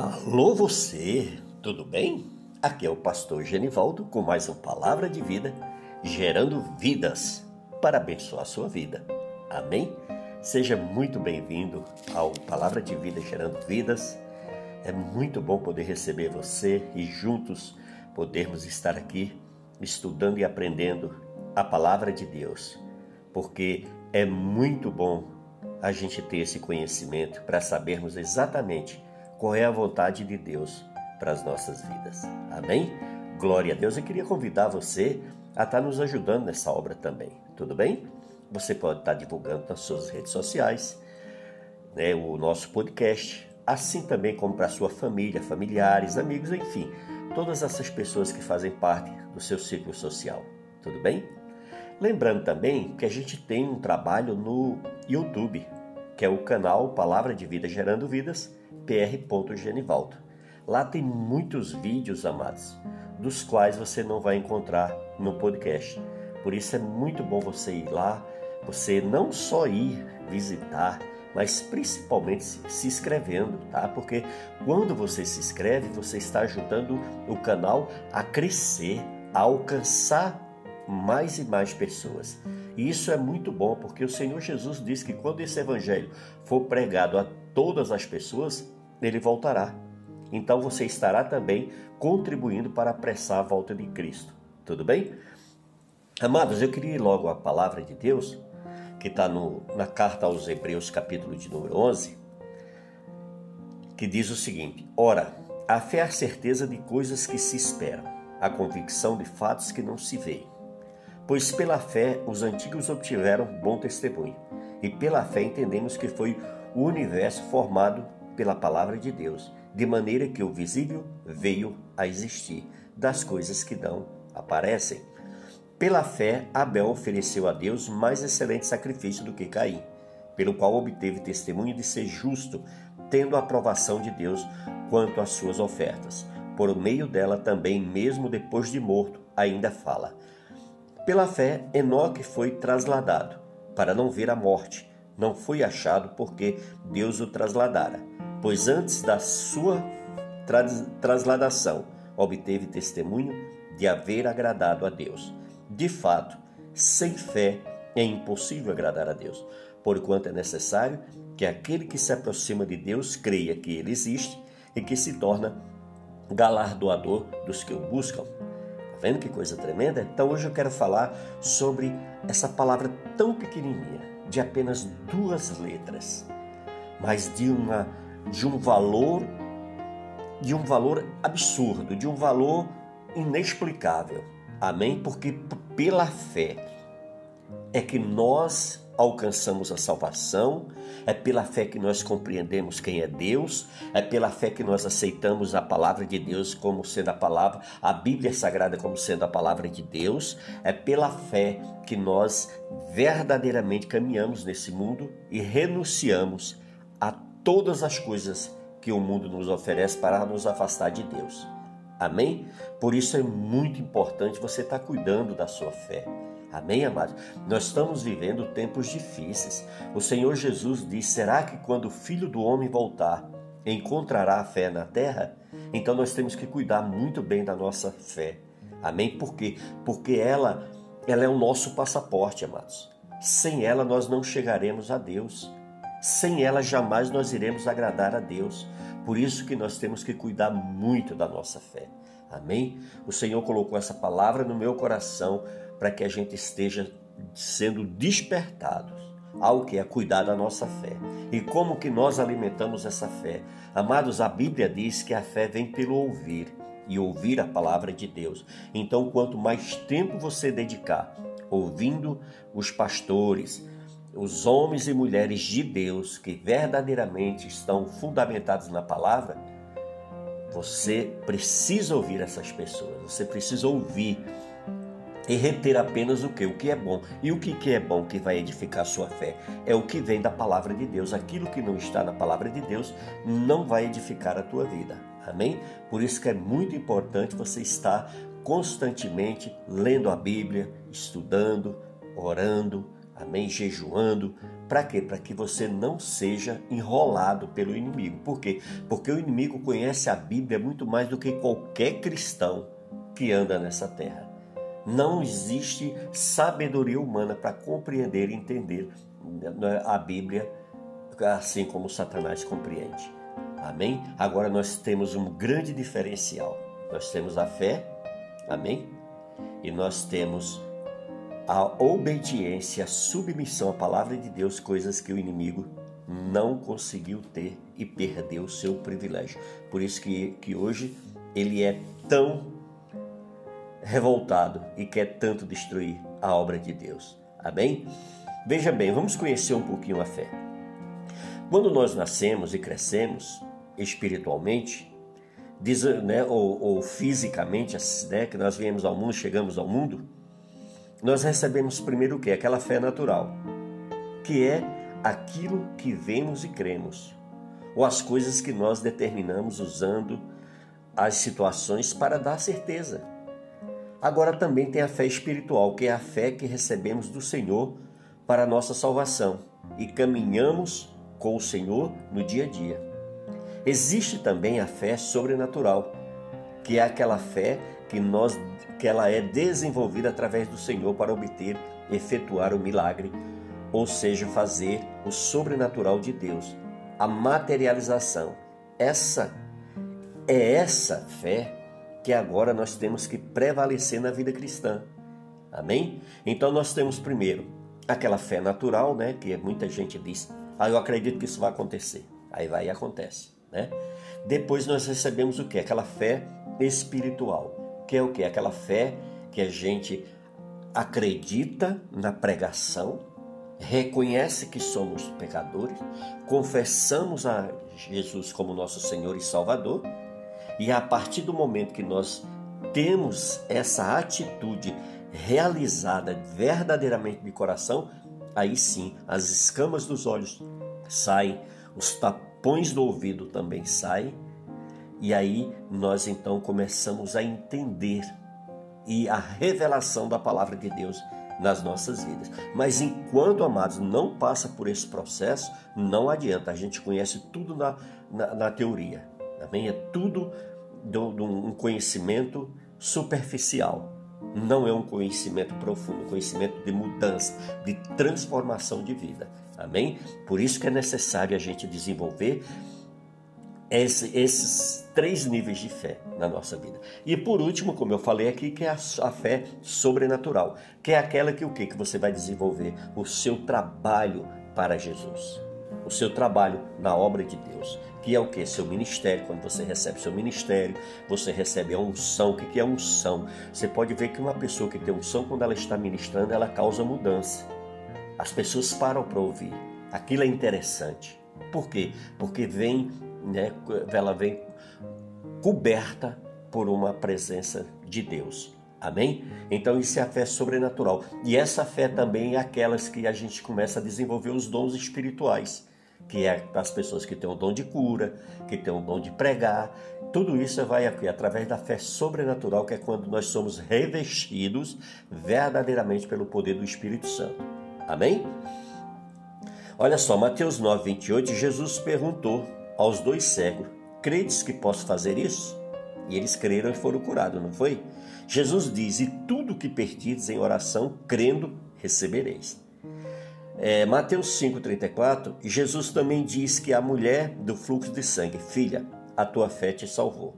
Alô você, tudo bem? Aqui é o pastor Genivaldo com mais uma palavra de vida, gerando vidas para abençoar a sua vida. Amém? Seja muito bem-vindo ao Palavra de Vida Gerando Vidas. É muito bom poder receber você e juntos podermos estar aqui estudando e aprendendo a palavra de Deus, porque é muito bom a gente ter esse conhecimento para sabermos exatamente qual é a vontade de Deus para as nossas vidas. Amém? Glória a Deus. Eu queria convidar você a estar nos ajudando nessa obra também. Tudo bem? Você pode estar divulgando nas suas redes sociais, né, o nosso podcast, assim também como para a sua família, familiares, amigos, enfim, todas essas pessoas que fazem parte do seu ciclo social. Tudo bem? Lembrando também que a gente tem um trabalho no YouTube, que é o canal Palavra de Vida Gerando Vidas pr.genivaldo. Lá tem muitos vídeos, amados, dos quais você não vai encontrar no podcast. Por isso é muito bom você ir lá, você não só ir visitar, mas principalmente se inscrevendo, tá? Porque quando você se inscreve, você está ajudando o canal a crescer, a alcançar mais e mais pessoas. E isso é muito bom, porque o Senhor Jesus diz que quando esse evangelho for pregado a todas as pessoas, ele voltará. Então você estará também contribuindo para apressar a volta de Cristo. Tudo bem? Amados, eu queria ir logo à palavra de Deus, que está na carta aos Hebreus, capítulo de número 11, que diz o seguinte: Ora, a fé é a certeza de coisas que se esperam, a convicção de fatos que não se veem. Pois pela fé os antigos obtiveram bom testemunho, e pela fé entendemos que foi o universo formado pela palavra de Deus, de maneira que o visível veio a existir das coisas que não aparecem. Pela fé, Abel ofereceu a Deus mais excelente sacrifício do que Caim, pelo qual obteve testemunho de ser justo, tendo a aprovação de Deus quanto às suas ofertas. Por meio dela também, mesmo depois de morto, ainda fala. Pela fé, Enoque foi trasladado, para não ver a morte. Não foi achado porque Deus o trasladara pois antes da sua trasladação obteve testemunho de haver agradado a Deus. De fato, sem fé é impossível agradar a Deus, porquanto é necessário que aquele que se aproxima de Deus creia que ele existe e que se torna galardoador dos que o buscam. Tá vendo que coisa tremenda? Então hoje eu quero falar sobre essa palavra tão pequenininha, de apenas duas letras, mas de uma de um valor de um valor absurdo, de um valor inexplicável. Amém? Porque pela fé é que nós alcançamos a salvação, é pela fé que nós compreendemos quem é Deus, é pela fé que nós aceitamos a palavra de Deus como sendo a palavra, a Bíblia Sagrada como sendo a palavra de Deus, é pela fé que nós verdadeiramente caminhamos nesse mundo e renunciamos todas as coisas que o mundo nos oferece para nos afastar de Deus. Amém? Por isso é muito importante você estar cuidando da sua fé. Amém, amados? Nós estamos vivendo tempos difíceis. O Senhor Jesus diz: será que quando o Filho do Homem voltar, encontrará a fé na terra? Então nós temos que cuidar muito bem da nossa fé. Amém? Por quê? Porque ela, ela é o nosso passaporte, amados. Sem ela nós não chegaremos a Deus. Sem ela jamais nós iremos agradar a Deus. Por isso que nós temos que cuidar muito da nossa fé. Amém? O Senhor colocou essa palavra no meu coração para que a gente esteja sendo despertados ao que é cuidar da nossa fé. E como que nós alimentamos essa fé? Amados, a Bíblia diz que a fé vem pelo ouvir e ouvir a palavra de Deus. Então, quanto mais tempo você dedicar ouvindo os pastores, os homens e mulheres de Deus que verdadeiramente estão fundamentados na palavra, você precisa ouvir essas pessoas, você precisa ouvir e reter apenas o que? O que é bom. E o que, que é bom que vai edificar a sua fé? É o que vem da palavra de Deus. Aquilo que não está na palavra de Deus não vai edificar a tua vida. Amém? Por isso que é muito importante você estar constantemente lendo a Bíblia, estudando, orando, amém, jejuando, Para quê? Para que você não seja enrolado pelo inimigo. Por quê? Porque o inimigo conhece a Bíblia muito mais do que qualquer cristão que anda nessa terra. Não existe sabedoria humana para compreender e entender né, a Bíblia assim como Satanás compreende. Amém? Agora nós temos um grande diferencial. Nós temos a fé, amém? E nós temos a obediência, a submissão à palavra de Deus, coisas que o inimigo não conseguiu ter e perdeu o seu privilégio. Por isso que, que hoje ele é tão revoltado e quer tanto destruir a obra de Deus. Amém? Veja bem, vamos conhecer um pouquinho a fé. Quando nós nascemos e crescemos espiritualmente, diz, né, ou, ou fisicamente, né, que nós viemos ao mundo, chegamos ao mundo, nós recebemos primeiro o que? Aquela fé natural, que é aquilo que vemos e cremos, ou as coisas que nós determinamos usando as situações para dar certeza. Agora também tem a fé espiritual, que é a fé que recebemos do Senhor para a nossa salvação e caminhamos com o Senhor no dia a dia. Existe também a fé sobrenatural, que é aquela fé que nós que ela é desenvolvida através do Senhor para obter, efetuar o milagre, ou seja, fazer o sobrenatural de Deus, a materialização. Essa é essa fé que agora nós temos que prevalecer na vida cristã. Amém? Então nós temos primeiro aquela fé natural, né, que muita gente diz: "Ah, eu acredito que isso vai acontecer". Aí vai e acontece, né? Depois nós recebemos o que? Aquela fé espiritual, que é o que? Aquela fé que a gente acredita na pregação, reconhece que somos pecadores, confessamos a Jesus como nosso Senhor e Salvador e a partir do momento que nós temos essa atitude realizada verdadeiramente de coração, aí sim as escamas dos olhos saem, os tapões do ouvido também saem, e aí nós então começamos a entender e a revelação da palavra de Deus nas nossas vidas. Mas enquanto, amados, não passa por esse processo, não adianta. A gente conhece tudo na, na, na teoria. Também é tudo de um conhecimento superficial. Não é um conhecimento profundo, conhecimento de mudança, de transformação de vida. Amém? Por isso que é necessário a gente desenvolver esse, esses três níveis de fé na nossa vida. E por último, como eu falei aqui, que é a, a fé sobrenatural, que é aquela que o que que você vai desenvolver o seu trabalho para Jesus o seu trabalho na obra de Deus, que é o que? Seu ministério. Quando você recebe seu ministério, você recebe a unção. O que é unção? Você pode ver que uma pessoa que tem unção, quando ela está ministrando, ela causa mudança. As pessoas param para ouvir. Aquilo é interessante. Por quê? Porque vem, né, ela vem coberta por uma presença de Deus. Amém? Então isso é a fé sobrenatural. E essa fé também é aquelas que a gente começa a desenvolver os dons espirituais que é as pessoas que têm o dom de cura, que têm o dom de pregar. Tudo isso vai aqui através da fé sobrenatural, que é quando nós somos revestidos verdadeiramente pelo poder do Espírito Santo. Amém? Olha só, Mateus 9, 28, Jesus perguntou aos dois cegos: Credes que posso fazer isso? E eles creram e foram curados, não foi? Jesus diz: E tudo que perdides em oração, crendo, recebereis. É, Mateus 5,34, Jesus também diz que a mulher do fluxo de sangue, filha, a tua fé te salvou.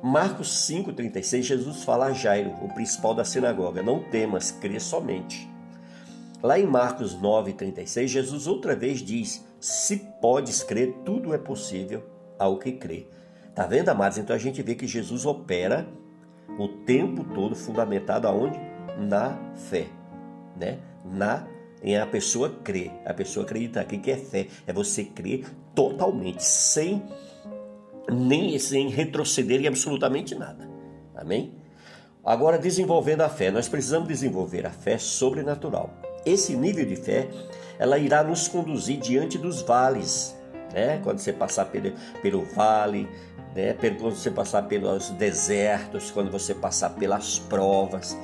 Marcos 5,36, Jesus fala a Jairo, o principal da sinagoga, não temas, crê somente. Lá em Marcos 9,36, Jesus outra vez diz: Se podes crer, tudo é possível ao que crê. Tá vendo, amados? Então a gente vê que Jesus opera o tempo todo fundamentado aonde? Na fé, né? Na em a pessoa crer, a pessoa acreditar. O que é fé? É você crer totalmente, sem nem sem retroceder em absolutamente nada. Amém? Agora, desenvolvendo a fé, nós precisamos desenvolver a fé sobrenatural. Esse nível de fé, ela irá nos conduzir diante dos vales, né? Quando você passar pelo, pelo vale, né? Quando você passar pelos desertos, quando você passar pelas provas,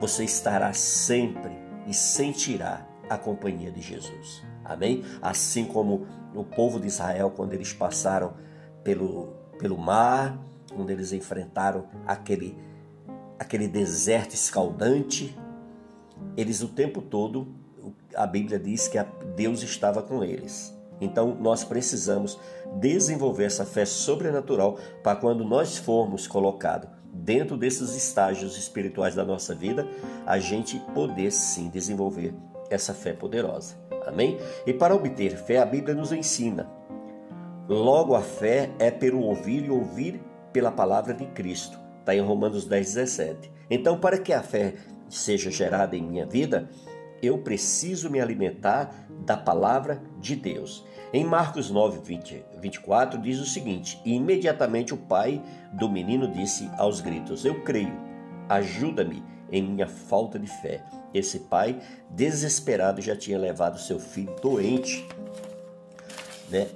você estará sempre e sentirá a companhia de Jesus. Amém? Assim como o povo de Israel, quando eles passaram pelo, pelo mar, quando eles enfrentaram aquele, aquele deserto escaldante, eles o tempo todo, a Bíblia diz que Deus estava com eles. Então nós precisamos desenvolver essa fé sobrenatural para quando nós formos colocados dentro desses estágios espirituais da nossa vida, a gente poder sim desenvolver essa fé poderosa. Amém? E para obter fé, a Bíblia nos ensina. Logo, a fé é pelo ouvir e ouvir pela palavra de Cristo. Está em Romanos 10, 17. Então, para que a fé seja gerada em minha vida, eu preciso me alimentar da palavra de Deus. Em Marcos 9, 20, 24, diz o seguinte: E imediatamente o pai do menino disse aos gritos: Eu creio, ajuda-me em minha falta de fé. Esse pai, desesperado, já tinha levado seu filho doente né,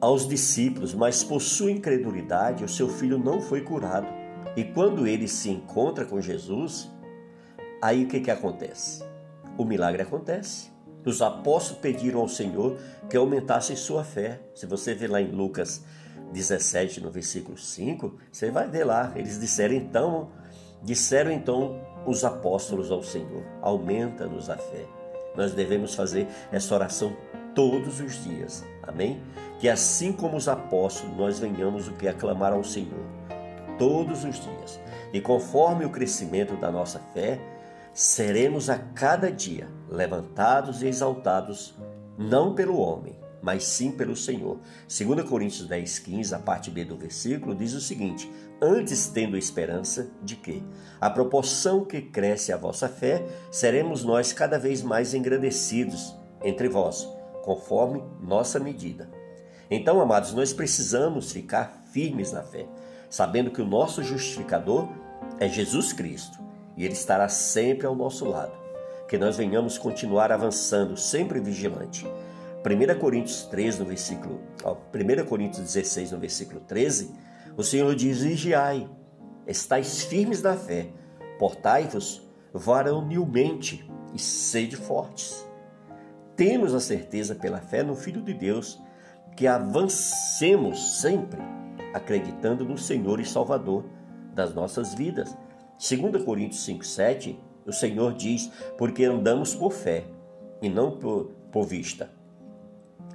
aos discípulos, mas por sua incredulidade, o seu filho não foi curado. E quando ele se encontra com Jesus, aí o que, que acontece? O milagre acontece. Os apóstolos pediram ao Senhor que aumentasse sua fé. Se você ver lá em Lucas 17, no versículo 5, você vai ver lá. Eles disseram então, disseram então os apóstolos ao Senhor: aumenta-nos a fé. Nós devemos fazer essa oração todos os dias. Amém? Que assim como os apóstolos, nós venhamos o que aclamar ao Senhor todos os dias. E conforme o crescimento da nossa fé, seremos a cada dia levantados e exaltados, não pelo homem, mas sim pelo Senhor. 2 Coríntios 10, 15, a parte B do versículo, diz o seguinte: Antes tendo esperança de que, a proporção que cresce a vossa fé, seremos nós cada vez mais engrandecidos entre vós, conforme nossa medida. Então, amados, nós precisamos ficar firmes na fé, sabendo que o nosso justificador é Jesus Cristo e Ele estará sempre ao nosso lado. Que nós venhamos continuar avançando, sempre vigilante 1 Coríntios 3, no versículo, 1 Coríntios 16, no versículo 13, o Senhor diz: Vigiai, estáis firmes na fé, portai-vos varonilmente e sede fortes. Temos a certeza pela fé no Filho de Deus que avancemos sempre acreditando no Senhor e Salvador das nossas vidas. 2 Coríntios 5,7, o Senhor diz: Porque andamos por fé e não por, por vista.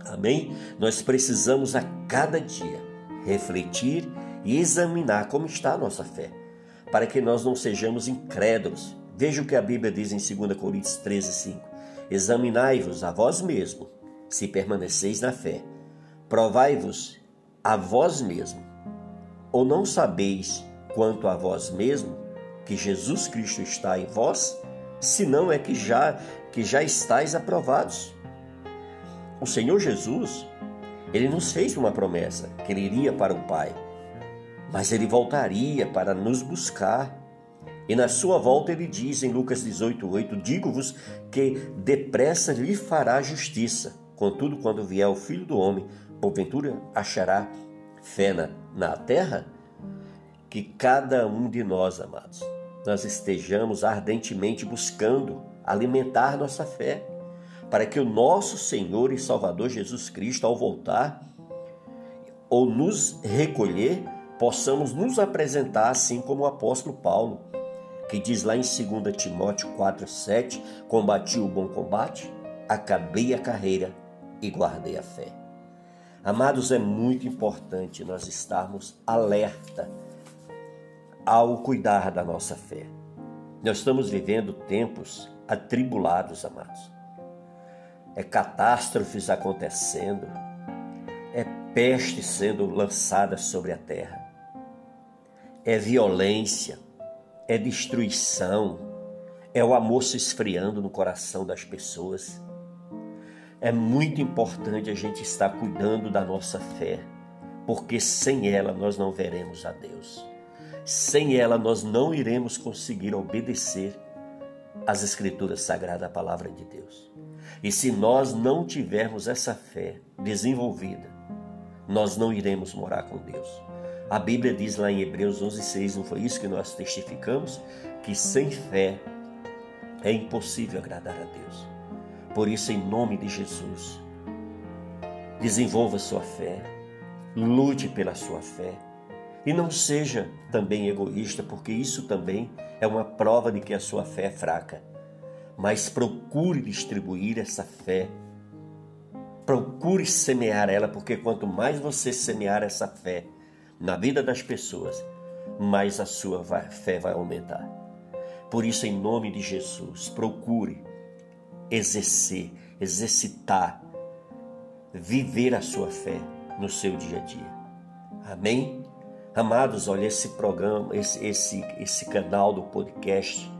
Amém? Nós precisamos a cada dia refletir e examinar como está a nossa fé, para que nós não sejamos incrédulos. Veja o que a Bíblia diz em 2 Coríntios 13, 5. Examinai-vos a vós mesmo, se permaneceis na fé. Provai-vos a vós mesmo. Ou não sabeis quanto a vós mesmo que Jesus Cristo está em vós, senão é que já que já estáis aprovados. O Senhor Jesus, ele nos fez uma promessa que ele iria para o Pai, mas ele voltaria para nos buscar. E na sua volta ele diz em Lucas 18:8, digo-vos que depressa lhe fará justiça. Contudo, quando vier o Filho do homem, porventura achará fé na, na terra? Que cada um de nós, amados, nós estejamos ardentemente buscando alimentar nossa fé para que o nosso Senhor e Salvador Jesus Cristo, ao voltar ou nos recolher, possamos nos apresentar assim como o apóstolo Paulo, que diz lá em 2 Timóteo 4,7: Combati o bom combate, acabei a carreira e guardei a fé. Amados, é muito importante nós estarmos alerta ao cuidar da nossa fé. Nós estamos vivendo tempos atribulados, amados é catástrofes acontecendo, é peste sendo lançada sobre a terra, é violência, é destruição, é o amor se esfriando no coração das pessoas. É muito importante a gente estar cuidando da nossa fé, porque sem ela nós não veremos a Deus. Sem ela nós não iremos conseguir obedecer às Escrituras Sagradas, a palavra de Deus. E se nós não tivermos essa fé desenvolvida, nós não iremos morar com Deus. A Bíblia diz lá em Hebreus 11:6, não foi isso que nós testificamos, que sem fé é impossível agradar a Deus. Por isso, em nome de Jesus, desenvolva sua fé, lute pela sua fé e não seja também egoísta, porque isso também é uma prova de que a sua fé é fraca. Mas procure distribuir essa fé. Procure semear ela, porque quanto mais você semear essa fé na vida das pessoas, mais a sua fé vai aumentar. Por isso, em nome de Jesus, procure exercer, exercitar, viver a sua fé no seu dia a dia. Amém? Amados, olha esse programa, esse, esse, esse canal do podcast,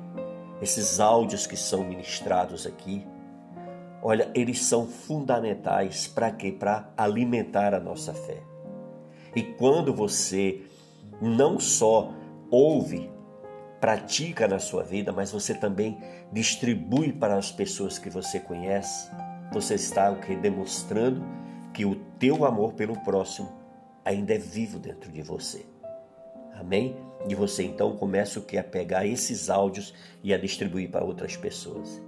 esses áudios que são ministrados aqui, olha, eles são fundamentais para quê? Para alimentar a nossa fé. E quando você não só ouve pratica na sua vida, mas você também distribui para as pessoas que você conhece, você está o que demonstrando que o teu amor pelo próximo ainda é vivo dentro de você. Amém? E você então começa o que a pegar esses áudios e a distribuir para outras pessoas.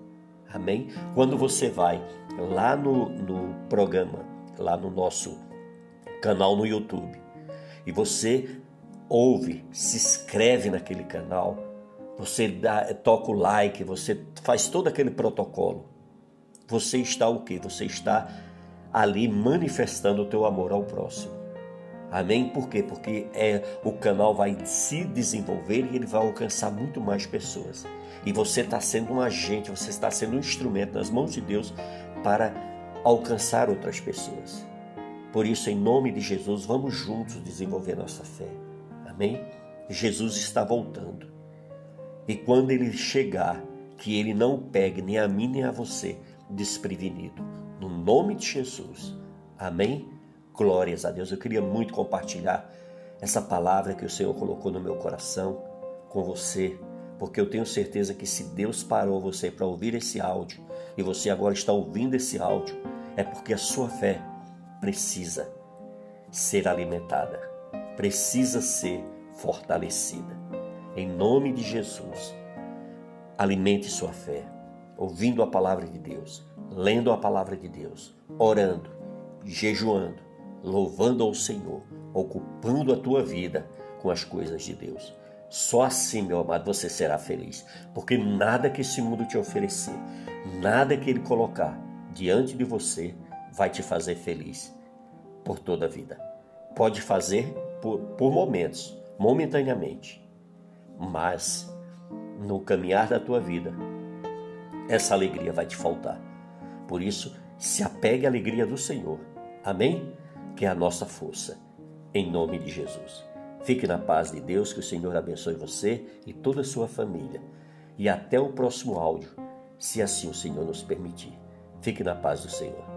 Amém? Quando você vai lá no, no programa, lá no nosso canal no YouTube, e você ouve, se inscreve naquele canal, você dá, toca o like, você faz todo aquele protocolo. Você está o quê? Você está ali manifestando o teu amor ao próximo. Amém? Por quê? Porque é, o canal vai se desenvolver e ele vai alcançar muito mais pessoas. E você está sendo um agente, você está sendo um instrumento nas mãos de Deus para alcançar outras pessoas. Por isso, em nome de Jesus, vamos juntos desenvolver nossa fé. Amém? Jesus está voltando. E quando ele chegar, que ele não pegue nem a mim nem a você desprevenido. No nome de Jesus. Amém? Glórias a Deus. Eu queria muito compartilhar essa palavra que o Senhor colocou no meu coração com você, porque eu tenho certeza que se Deus parou você para ouvir esse áudio e você agora está ouvindo esse áudio, é porque a sua fé precisa ser alimentada, precisa ser fortalecida. Em nome de Jesus, alimente sua fé, ouvindo a palavra de Deus, lendo a palavra de Deus, orando, jejuando, louvando ao Senhor, ocupando a tua vida com as coisas de Deus. Só assim, meu amado, você será feliz, porque nada que esse mundo te oferecer, nada que ele colocar diante de você vai te fazer feliz por toda a vida. Pode fazer por, por momentos, momentaneamente, mas no caminhar da tua vida, essa alegria vai te faltar. Por isso, se apegue à alegria do Senhor. Amém? Que é a nossa força. Em nome de Jesus. Fique na paz de Deus, que o Senhor abençoe você e toda a sua família. E até o próximo áudio, se assim o Senhor nos permitir. Fique na paz do Senhor.